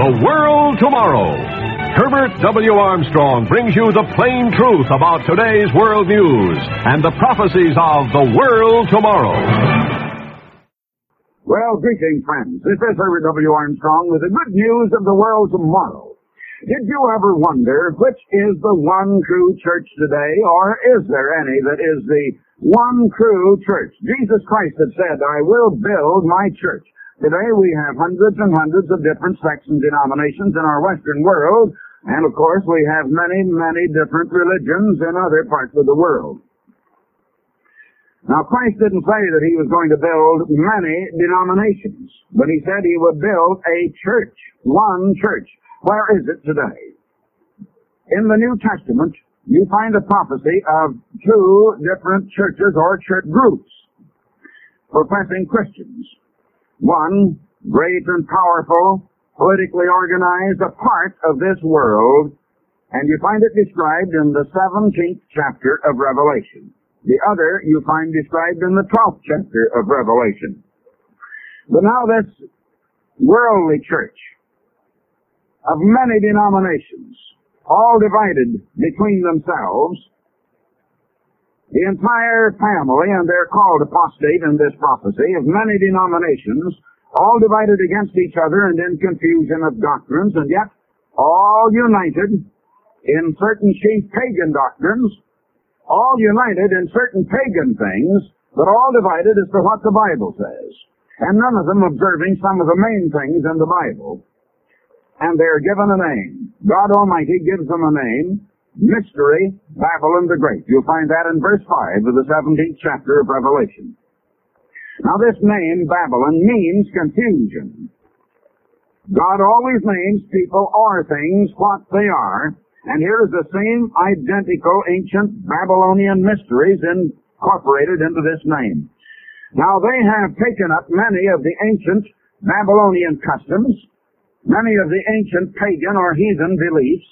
The World Tomorrow. Herbert W. Armstrong brings you the plain truth about today's world news and the prophecies of the world tomorrow. Well, greetings, friends. This is Herbert W. Armstrong with the good news of the world tomorrow. Did you ever wonder which is the one true church today, or is there any that is the one true church? Jesus Christ had said, I will build my church. Today we have hundreds and hundreds of different sects and denominations in our Western world, and of course we have many, many different religions in other parts of the world. Now Christ didn't say that he was going to build many denominations, but he said he would build a church, one church. Where is it today? In the New Testament, you find a prophecy of two different churches or church groups professing Christians. One, great and powerful, politically organized, a part of this world, and you find it described in the 17th chapter of Revelation. The other you find described in the 12th chapter of Revelation. But now this worldly church of many denominations, all divided between themselves, the entire family, and they're called apostate in this prophecy, of many denominations, all divided against each other and in confusion of doctrines, and yet all united in certain chief pagan doctrines, all united in certain pagan things, but all divided as to what the Bible says, and none of them observing some of the main things in the Bible. And they're given a name. God Almighty gives them a name, mystery, Babylon the Great. You'll find that in verse 5 of the 17th chapter of Revelation. Now this name, Babylon, means confusion. God always names people or things what they are, and here is the same identical ancient Babylonian mysteries incorporated into this name. Now they have taken up many of the ancient Babylonian customs, many of the ancient pagan or heathen beliefs,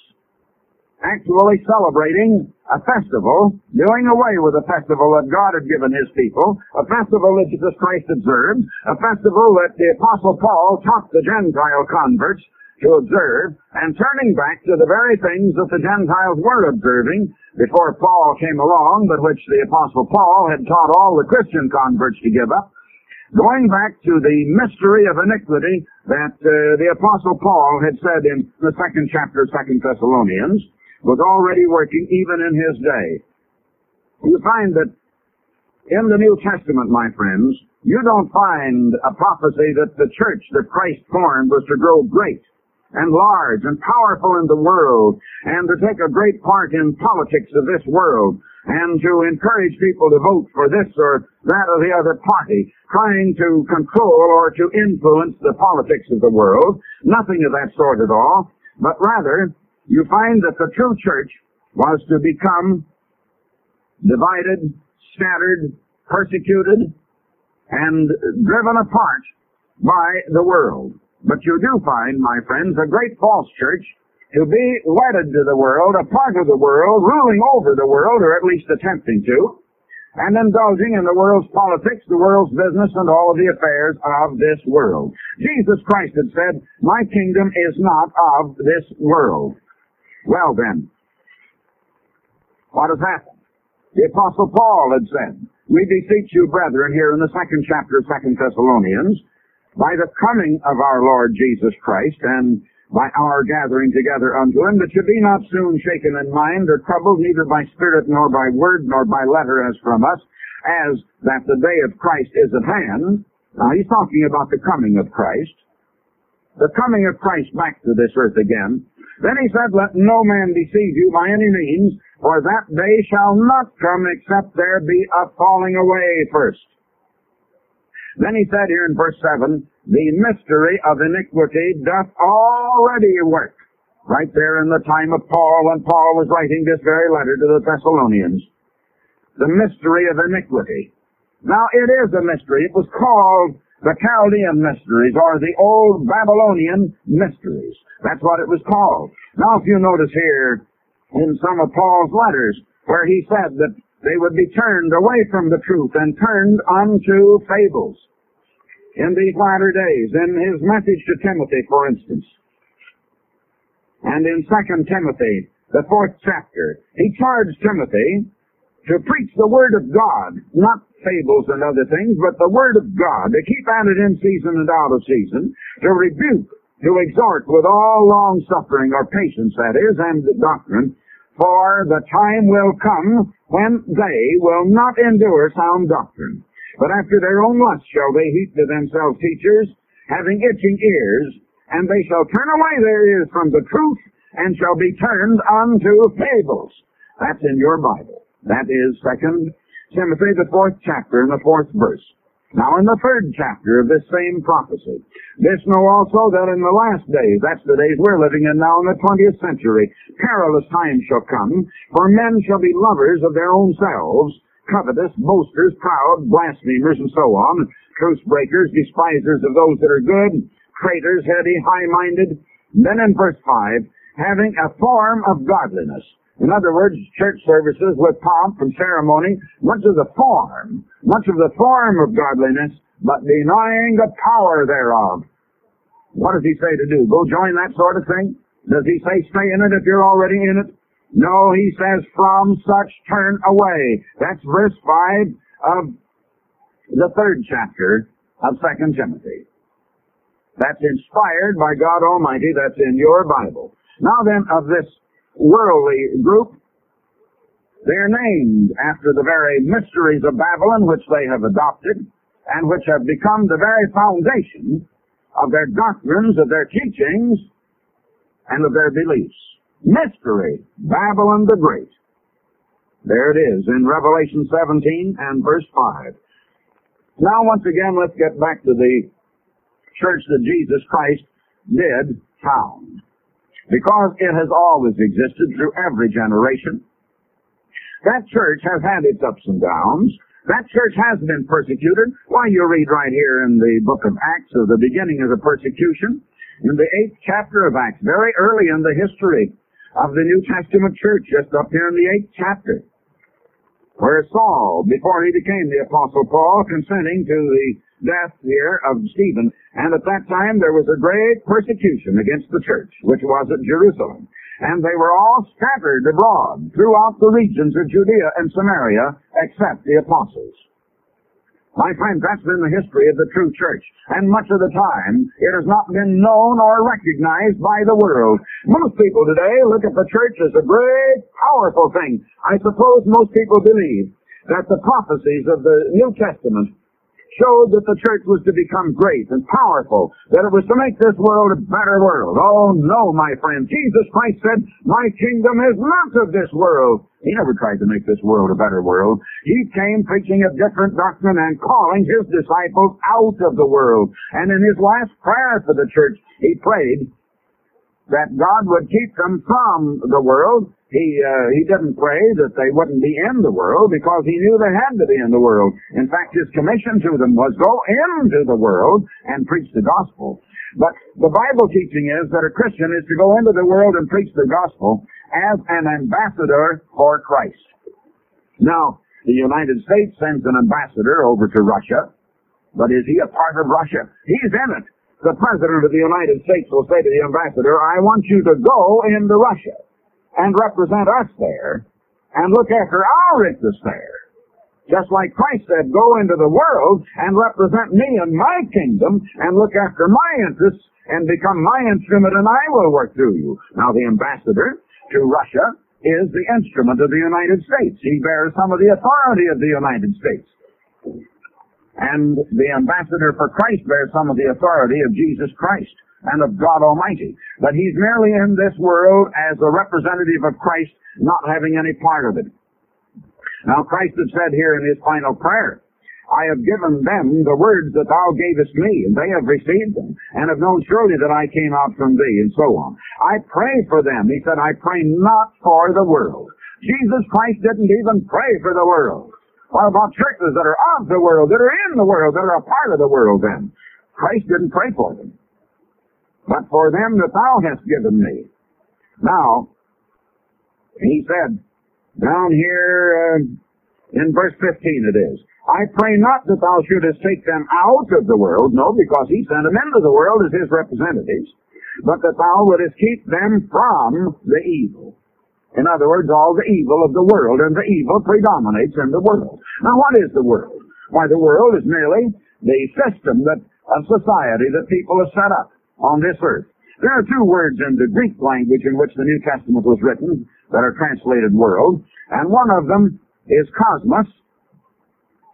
actually celebrating a festival, doing away with a festival that God had given His people, a festival that Jesus Christ observed, a festival that the Apostle Paul taught the Gentile converts to observe, and turning back to the very things that the Gentiles were observing before Paul came along, but which the Apostle Paul had taught all the Christian converts to give up, going back to the mystery of iniquity that uh, the Apostle Paul had said in the second chapter of Second Thessalonians, was already working even in his day. You find that in the New Testament, my friends, you don't find a prophecy that the church that Christ formed was to grow great and large and powerful in the world and to take a great part in politics of this world and to encourage people to vote for this or that or the other party, trying to control or to influence the politics of the world. Nothing of that sort at all, but rather you find that the true church was to become divided, scattered, persecuted, and driven apart by the world. But you do find, my friends, a great false church to be wedded to the world, a part of the world, ruling over the world, or at least attempting to, and indulging in the world's politics, the world's business, and all of the affairs of this world. Jesus Christ had said, My kingdom is not of this world. Well then, what has happened? The Apostle Paul had said, We beseech you, brethren, here in the second chapter of Second Thessalonians, by the coming of our Lord Jesus Christ and by our gathering together unto him, that you be not soon shaken in mind or troubled, neither by spirit nor by word nor by letter as from us, as that the day of Christ is at hand. Now he's talking about the coming of Christ. The coming of Christ back to this earth again. Then he said, Let no man deceive you by any means, for that day shall not come except there be a falling away first. Then he said here in verse 7, The mystery of iniquity doth already work. Right there in the time of Paul, when Paul was writing this very letter to the Thessalonians. The mystery of iniquity. Now it is a mystery. It was called the Chaldean mysteries or the old Babylonian mysteries. That's what it was called. Now if you notice here in some of Paul's letters where he said that they would be turned away from the truth and turned unto fables in these latter days. In his message to Timothy, for instance, And in 2 Timothy, the fourth chapter, he charged Timothy to preach the Word of God, not fables and other things, but the Word of God, to keep at it in season and out of season, to rebuke, to exhort with all long suffering or patience, that is, and doctrine, for the time will come when they will not endure sound doctrine, but after their own lust shall they heap to themselves teachers, having itching ears, and they shall turn away their ears from the truth, and shall be turned unto fables. That's in your Bible. That is Second Timothy, the fourth chapter, and the fourth verse. Now in the third chapter of this same prophecy, this know also that in the last days, that's the days we're living in now in the 20th century, perilous times shall come, for men shall be lovers of their own selves, covetous, boasters, proud, blasphemers, and so on, truce breakers, despisers of those that are good, traitors, heady, high-minded. Then in verse 5, having a form of godliness. In other words, church services with pomp and ceremony, much of the form, much of the form of godliness, but denying the power thereof. What does he say to do? Go join that sort of thing? Does he say stay in it if you're already in it? No, he says from such turn away. That's verse 5 of the third chapter of 2 Timothy. That's inspired by God Almighty. That's in your Bible. Now then, of this worldly group. They're named after the very mysteries of Babylon which they have adopted and which have become the very foundation of their doctrines, of their teachings, and of their beliefs. Mystery, Babylon the Great. There it is in Revelation 17 and verse 5. Now once again, let's get back to the church that Jesus Christ did found because it has always existed through every generation. That church has had its ups and downs. That church has been persecuted. Why, you read right here in the book of Acts of the beginning of the persecution, in the eighth chapter of Acts, very early in the history of the New Testament church, just up here in the eighth chapter, where Saul, before he became the Apostle Paul, consenting to the death here of Stephen. And at that time there was a great persecution against the church, which was at Jerusalem. And they were all scattered abroad throughout the regions of Judea and Samaria, except the apostles. My friends, that's been the history of the true church. And much of the time, it has not been known or recognized by the world. Most people today look at the church as a great, powerful thing. I suppose most people believe that the prophecies of the New Testament showed that the church was to become great and powerful, that it was to make this world a better world. Oh no, my friend. Jesus Christ said, my kingdom is not of this world. He never tried to make this world a better world. He came preaching a different doctrine and calling his disciples out of the world. And in his last prayer for the church, he prayed that God would keep them from the world. He uh, he didn't pray that they wouldn't be in the world because he knew they had to be in the world. In fact, his commission to them was go into the world and preach the gospel. But the Bible teaching is that a Christian is to go into the world and preach the gospel as an ambassador for Christ. Now, the United States sends an ambassador over to Russia, but is he a part of Russia? He's in it the President of the United States will say to the ambassador, I want you to go into Russia and represent us there and look after our interests there. Just like Christ said, go into the world and represent me and my kingdom and look after my interests and become my instrument and I will work through you. Now the ambassador to Russia is the instrument of the United States. He bears some of the authority of the United States and the ambassador for Christ bears some of the authority of Jesus Christ and of God Almighty. But he's merely in this world as a representative of Christ, not having any part of it. Now Christ had said here in his final prayer, I have given them the words that thou gavest me, and they have received them, and have known surely that I came out from thee, and so on. I pray for them. He said, I pray not for the world. Jesus Christ didn't even pray for the world. What about churches that are of the world, that are in the world, that are a part of the world then? Christ didn't pray for them, but for them that thou hast given me. Now, he said, down here uh, in verse 15 it is, I pray not that thou shouldest take them out of the world, no, because he sent them into the world as his representatives, but that thou wouldest keep them from the evil. In other words, all the evil of the world, and the evil predominates in the world. Now, what is the world? Why, the world is merely the system that of society that people have set up on this earth. There are two words in the Greek language in which the New Testament was written that are translated world, and one of them is cosmos,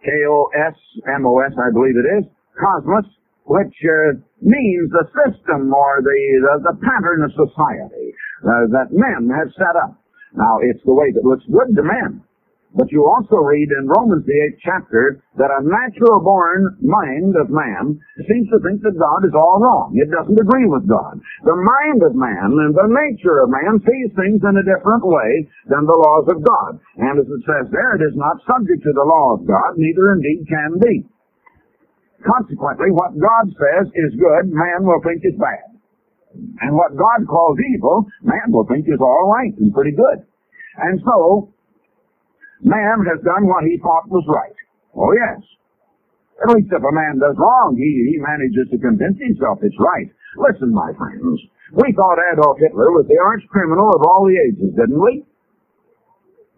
K-O-S-M-O-S, I believe it is, cosmos, which uh, means the system or the, the, the pattern of society uh, that men have set up. Now, it's the way that looks good to men. But you also read in Romans the eighth chapter that a natural born mind of man seems to think that God is all wrong. It doesn't agree with God. The mind of man and the nature of man sees things in a different way than the laws of God. And as it says there, it is not subject to the law of God, neither indeed can be. Consequently, what God says is good, man will think is bad. And what God calls evil, man will think is all right and pretty good. And so, man has done what he thought was right. Oh yes. At least if a man does wrong, he, he manages to convince himself it's right. Listen, my friends, we thought Adolf Hitler was the arch criminal of all the ages, didn't we?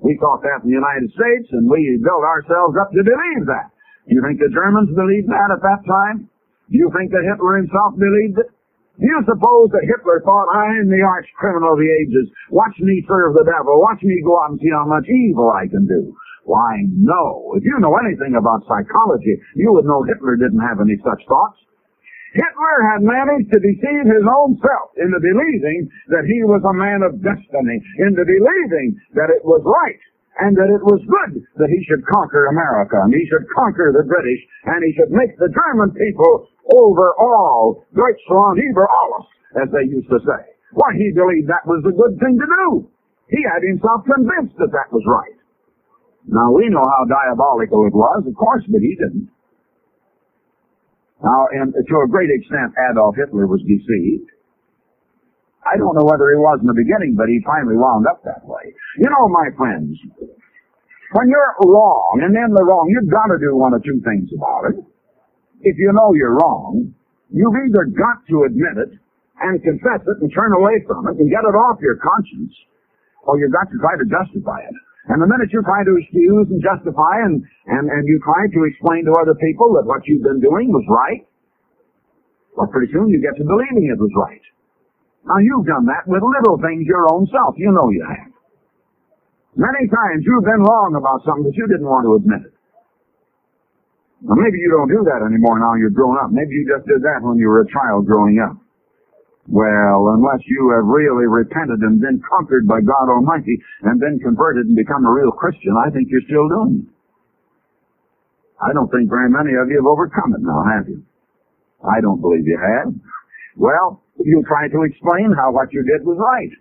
We thought that in the United States, and we built ourselves up to believe that. Do you think the Germans believed that at that time? Do you think that Hitler himself believed it? Do you suppose that Hitler thought, I am the arch criminal of the ages. Watch me serve the devil. Watch me go out and see how much evil I can do. Why, no. If you know anything about psychology, you would know Hitler didn't have any such thoughts. Hitler had managed to deceive his own self into believing that he was a man of destiny, into believing that it was right and that it was good that he should conquer America, and he should conquer the British, and he should make the German people over all, Deutschland über alles, as they used to say. Why, he believed that was a good thing to do. He had himself convinced that that was right. Now, we know how diabolical it was, of course, but he didn't. Now, and to a great extent, Adolf Hitler was deceived. I don't know whether he was in the beginning, but he finally wound up that way. You know, my friends, when you're wrong and in the wrong, you've got to do one of two things about it. If you know you're wrong, you've either got to admit it and confess it and turn away from it and get it off your conscience, or you've got to try to justify it. And the minute you try to excuse and justify and, and, and you try to explain to other people that what you've been doing was right, well, pretty soon you get to believing it was right. Now you've done that with little things your own self. You know you have. Many times you've been wrong about something, that you didn't want to admit it. Well, maybe you don't do that anymore now you're grown up. Maybe you just did that when you were a child growing up. Well, unless you have really repented and been conquered by God Almighty and been converted and become a real Christian, I think you're still doing it. I don't think very many of you have overcome it now, have you? I don't believe you have. Well, you try to explain how what you did was right.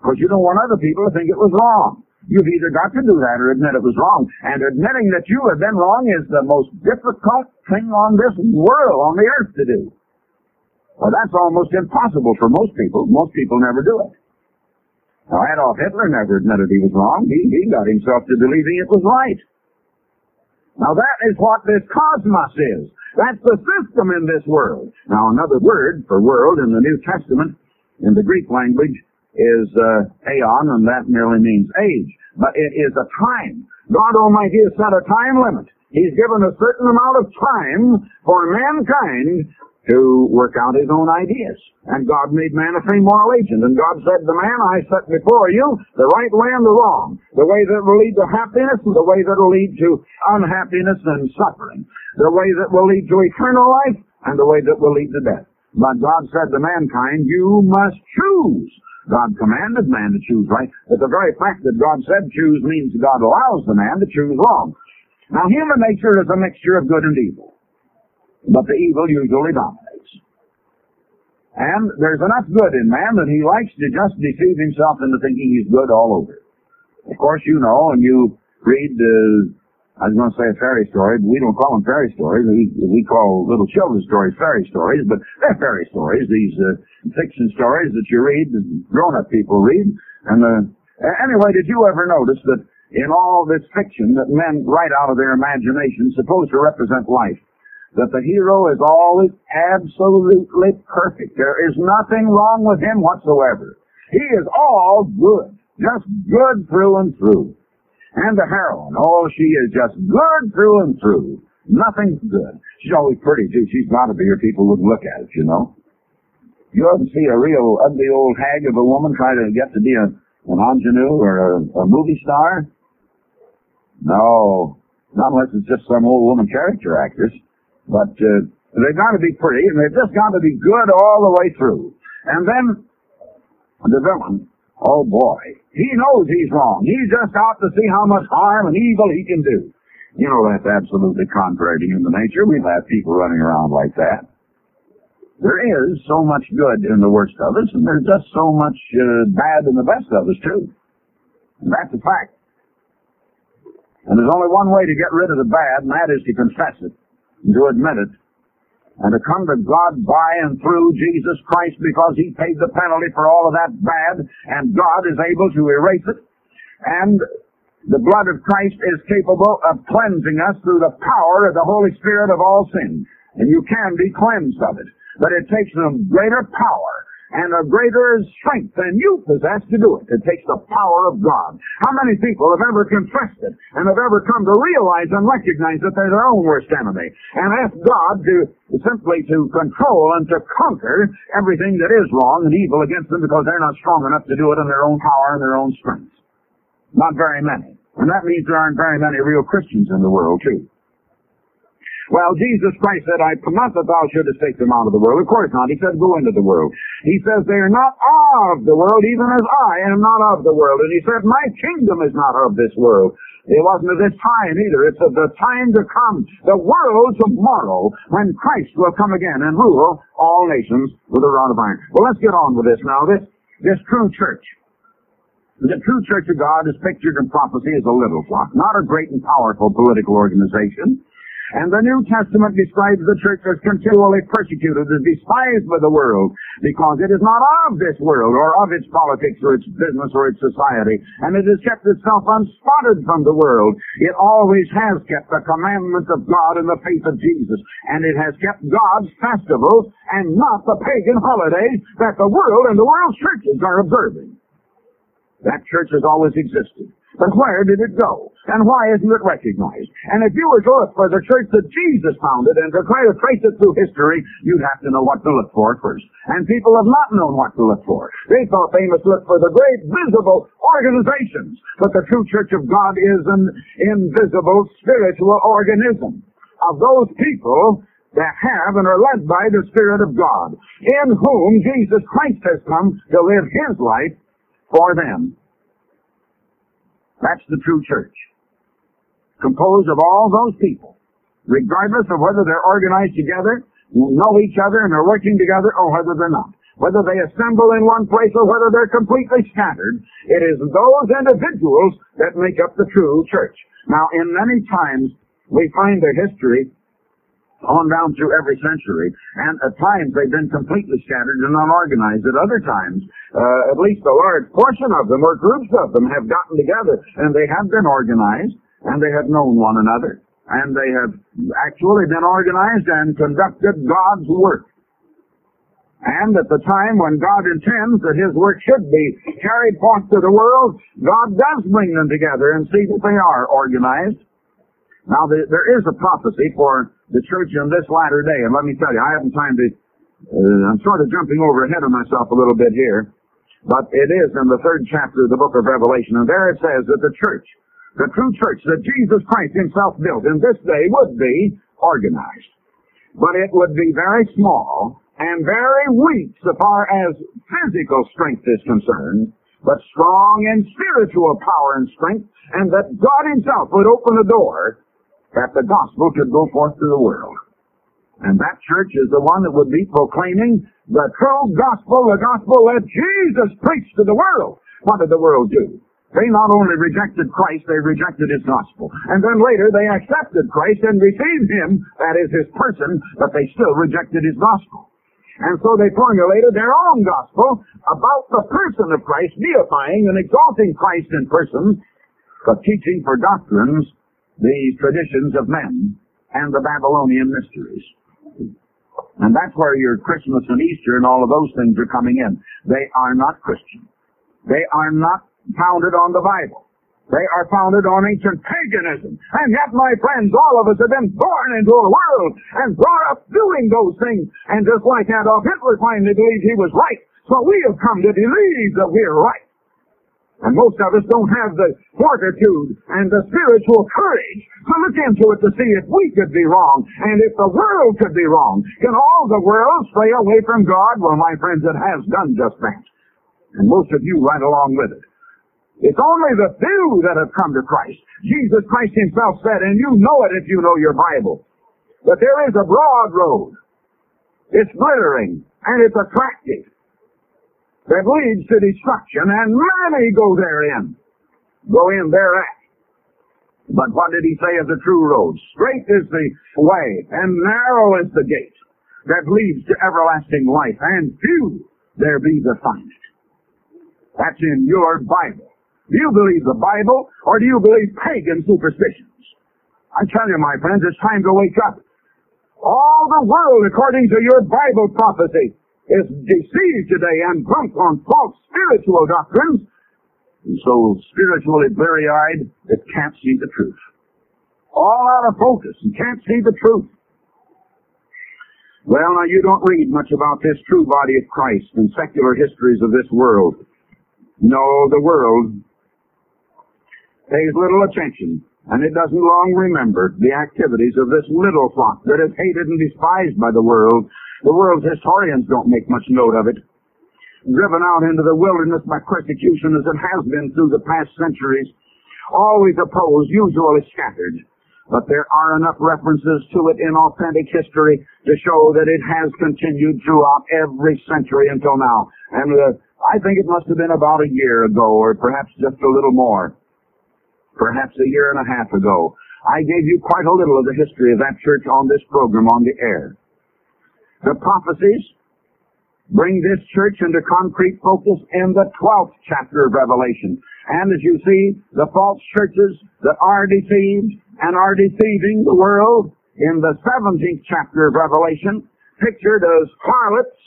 Because you don't want other people to think it was wrong. You've either got to do that or admit it was wrong. And admitting that you have been wrong is the most difficult thing on this world, on the earth to do. Well, that's almost impossible for most people. Most people never do it. Now, Adolf Hitler never admitted he was wrong. He, he got himself to believing it was right. Now, that is what this cosmos is. That's the system in this world. Now, another word for world in the New Testament, in the Greek language, is uh, aeon, and that merely means age. But it is a time. God Almighty has set a time limit. He's given a certain amount of time for mankind to work out his own ideas. And God made man a free moral agent. And God said the man, I set before you the right way and the wrong, the way that will lead to happiness and the way that will lead to unhappiness and suffering, the way that will lead to eternal life and the way that will lead to death. But God said to mankind, you must choose. God commanded man to choose right, but the very fact that God said choose means God allows the man to choose wrong. Now human nature is a mixture of good and evil but the evil usually dominates. And there's enough good in man that he likes to just deceive himself into thinking he's good all over. Of course, you know, and you read, uh, I was going to say a fairy story, but we don't call them fairy stories. We, we call little children's stories fairy stories, but they're fairy stories. These uh, fiction stories that you read, grown-up people read. And uh, anyway, did you ever notice that in all this fiction that men write out of their imagination supposed to represent life, that the hero is always absolutely perfect. There is nothing wrong with him whatsoever. He is all good. Just good through and through. And the heroine, oh, she is just good through and through. Nothing good. She's always pretty too. She's got to be or people wouldn't look at it, you know. You ever see a real ugly old hag of a woman try to get to be a, an ingenue or a, a movie star? No. Not unless it's just some old woman character actress. But uh, they've got to be pretty, and they've just got to be good all the way through. And then the villain, oh boy, he knows he's wrong. He's just out to see how much harm and evil he can do. You know, that's absolutely contrary to human nature. We've had people running around like that. There is so much good in the worst of us, and there's just so much uh, bad in the best of us, too. And that's a fact. And there's only one way to get rid of the bad, and that is to confess it, to admit it, and to come to God by and through Jesus Christ because He paid the penalty for all of that bad, and God is able to erase it. And the blood of Christ is capable of cleansing us through the power of the Holy Spirit of all sin. And you can be cleansed of it. But it takes a greater power and a greater strength than you possess to do it. It takes the power of God. How many people have ever confessed it and have ever come to realize and recognize that they're their own worst enemy and ask God to simply to control and to conquer everything that is wrong and evil against them because they're not strong enough to do it in their own power and their own strength? Not very many. And that means there aren't very many real Christians in the world, too. Well, Jesus Christ said, I not that thou shouldest take them out of the world. Of course not. He said, go into the world. He says, they are not of the world, even as I am not of the world. And he said, my kingdom is not of this world. It wasn't of this time either. It's of the time to come. The world tomorrow when Christ will come again and rule all nations with a rod of iron. Well, let's get on with this now. This, this true church. The true Church of God is pictured in prophecy as a little flock, not a great and powerful political organization. And the New Testament describes the church as continually persecuted and despised by the world because it is not of this world or of its politics or its business or its society. And it has kept itself unspotted from the world. It always has kept the commandments of God and the faith of Jesus. And it has kept God's festivals and not the pagan holidays that the world and the world's churches are observing. That church has always existed. But where did it go? And why isn't it recognized? And if you were to look for the church that Jesus founded and to try to trace it through history, you'd have to know what to look for first. And people have not known what to look for. They thought they must look for the great visible organizations. But the true church of God is an invisible spiritual organism of those people that have and are led by the Spirit of God, in whom Jesus Christ has come to live His life for them. That's the true church. Composed of all those people, regardless of whether they're organized together, know each other, and are working together, or whether they're not. Whether they assemble in one place or whether they're completely scattered, it is those individuals that make up the true church. Now, in many times, we find their history on down through every century. And at times they've been completely scattered and unorganized. At other times, uh, at least a large portion of them or groups of them have gotten together and they have been organized and they have known one another and they have actually been organized and conducted God's work. And at the time when God intends that His work should be carried forth to the world, God does bring them together and see that they are organized. Now, there is a prophecy for the church in this latter day. And let me tell you, I haven't time to, uh, I'm sort of jumping over ahead of myself a little bit here, but it is in the third chapter of the book of Revelation. And there it says that the church, the true church that Jesus Christ himself built in this day would be organized. But it would be very small and very weak so far as physical strength is concerned, but strong in spiritual power and strength, and that God himself would open the door that the gospel could go forth to the world. And that church is the one that would be proclaiming the true gospel, the gospel that Jesus preached to the world. What did the world do? They not only rejected Christ, they rejected His gospel. And then later they accepted Christ and received Him, that is His person, but they still rejected His gospel. And so they formulated their own gospel about the person of Christ, deifying and exalting Christ in person, but teaching for doctrines the traditions of men and the Babylonian mysteries. And that's where your Christmas and Easter and all of those things are coming in. They are not Christian. They are not founded on the Bible. They are founded on ancient paganism. And yet, my friends, all of us have been born into a world and brought up doing those things. And just like Adolf Hitler finally believed he was right, so we have come to believe that we're right. And most of us don't have the fortitude and the spiritual courage to look into it to see if we could be wrong and if the world could be wrong. Can all the world stray away from God? Well, my friends, it has done just that. And most of you right along with it. It's only the few that have come to Christ. Jesus Christ himself said, and you know it if you know your Bible, that there is a broad road. It's glittering and it's attractive that leads to destruction, and many go therein. Go in thereat. But what did he say of the true road? Straight is the way, and narrow is the gate that leads to everlasting life, and few there be that find it. That's in your Bible. Do you believe the Bible, or do you believe pagan superstitions? I tell you, my friends, it's time to wake up. All the world, according to your Bible prophecy, is deceived today and drunk on false spiritual doctrines, and so spiritually blurry-eyed that can't see the truth. All out of focus and can't see the truth. Well, now you don't read much about this true body of Christ in secular histories of this world. No, the world pays little attention and it doesn't long remember the activities of this little flock that is hated and despised by the world. The world's historians don't make much note of it. Driven out into the wilderness by persecution as it has been through the past centuries, always opposed, usually scattered. But there are enough references to it in authentic history to show that it has continued throughout every century until now. And uh, I think it must have been about a year ago, or perhaps just a little more perhaps a year and a half ago. I gave you quite a little of the history of that church on this program on the air. The prophecies bring this church into concrete focus in the 12th chapter of Revelation. And as you see, the false churches that are deceived and are deceiving the world in the 17th chapter of Revelation, pictured as harlots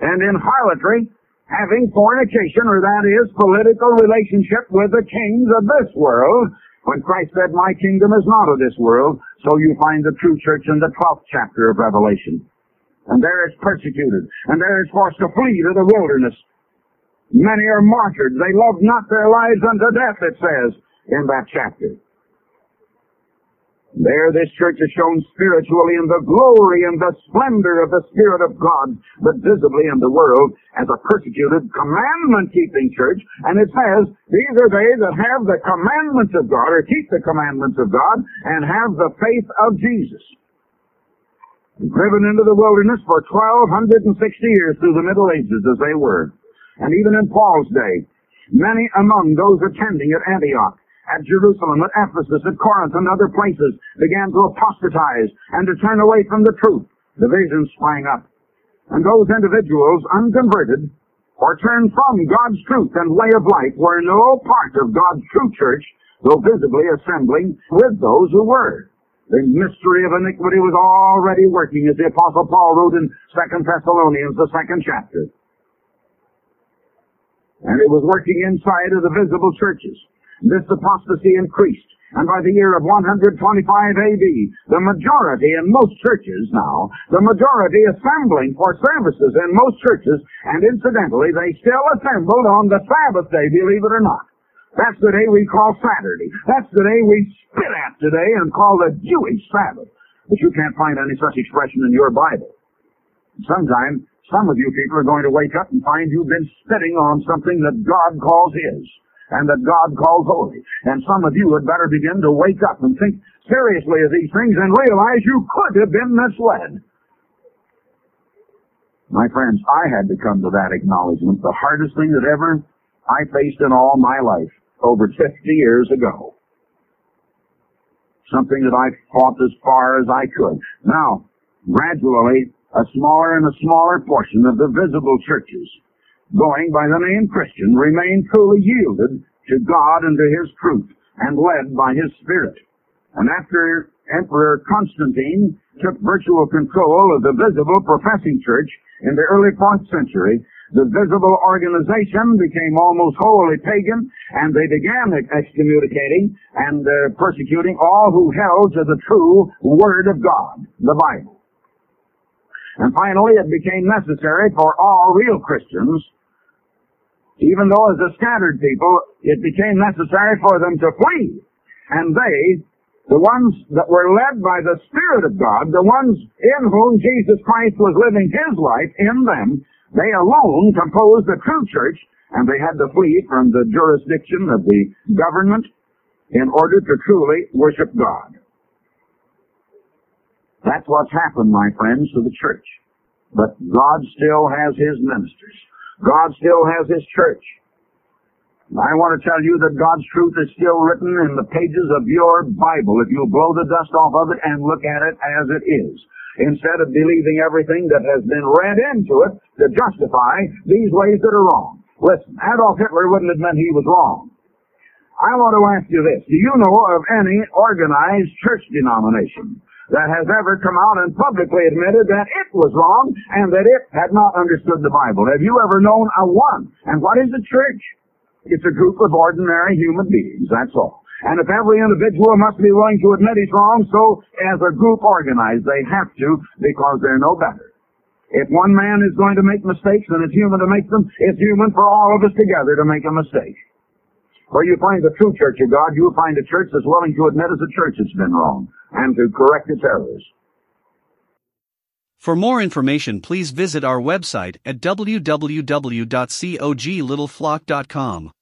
and in harlotry, having fornication, or that is, political relationship with the kings of this world, when Christ said, My kingdom is not of this world, so you find the true church in the 12th chapter of Revelation. And there is persecuted, and there is forced to flee to the wilderness. Many are martyred. They love not their lives unto death, it says in that chapter. There this church is shown spiritually in the glory and the splendor of the Spirit of God, but visibly in the world as a persecuted, commandment-keeping church. And it says, these are they that have the commandments of God, or keep the commandments of God, and have the faith of Jesus. Driven into the wilderness for 1260 years through the Middle Ages as they were. And even in Paul's day, many among those attending at Antioch at Jerusalem, at Ephesus, at Corinth, and other places began to apostatize and to turn away from the truth. Divisions sprang up. And those individuals, unconverted, or turned from God's truth and way of life, were no part of God's true church, though visibly assembling with those who were. The mystery of iniquity was already working, as the Apostle Paul wrote in 2 Thessalonians, the second chapter. And it was working inside of the visible churches. This apostasy increased, and by the year of 125 AD, the majority in most churches now, the majority assembling for services in most churches, and incidentally, they still assembled on the Sabbath day, believe it or not. That's the day we call Saturday. That's the day we spit at today and call the Jewish Sabbath. But you can't find any such expression in your Bible. Sometime, some of you people are going to wake up and find you've been spitting on something that God calls His and that God calls holy. And some of you had better begin to wake up and think seriously of these things and realize you could have been misled. My friends, I had to come to that acknowledgement. The hardest thing that ever I faced in all my life over 50 years ago. Something that I fought as far as I could. Now, gradually, a smaller and a smaller portion of the visible churches going by the name Christian, remain truly yielded to God and to His truth and led by His Spirit. And after Emperor Constantine took virtual control of the visible professing church in the early 4th century, the visible organization became almost wholly pagan, and they began excommunicating and uh, persecuting all who held to the true Word of God, the Bible. And finally, it became necessary for all real Christians, even though as a scattered people, it became necessary for them to flee. And they, the ones that were led by the Spirit of God, the ones in whom Jesus Christ was living His life in them, they alone composed the true church, and they had to flee from the jurisdiction of the government in order to truly worship God. That's what's happened, my friends, to the church. But God still has His ministers. God still has His church. I want to tell you that God's truth is still written in the pages of your Bible if you'll blow the dust off of it and look at it as it is instead of believing everything that has been read into it to justify these ways that are wrong. Listen, Adolf Hitler wouldn't admit he was wrong. I want to ask you this. Do you know of any organized church denomination that has ever come out and publicly admitted that it was wrong and that it had not understood the Bible? Have you ever known a one? And what is a church? It's a group of ordinary human beings, that's all. And if every individual must be willing to admit he's wrong, so as a group organized, they have to because they're no better. If one man is going to make mistakes and it's human to make them, it's human for all of us together to make a mistake. Where you find the true church of God, you'll find a church that's willing to admit as a church it's been wrong and to correct its errors. For more information, please visit our website at www.coglittleflock.com.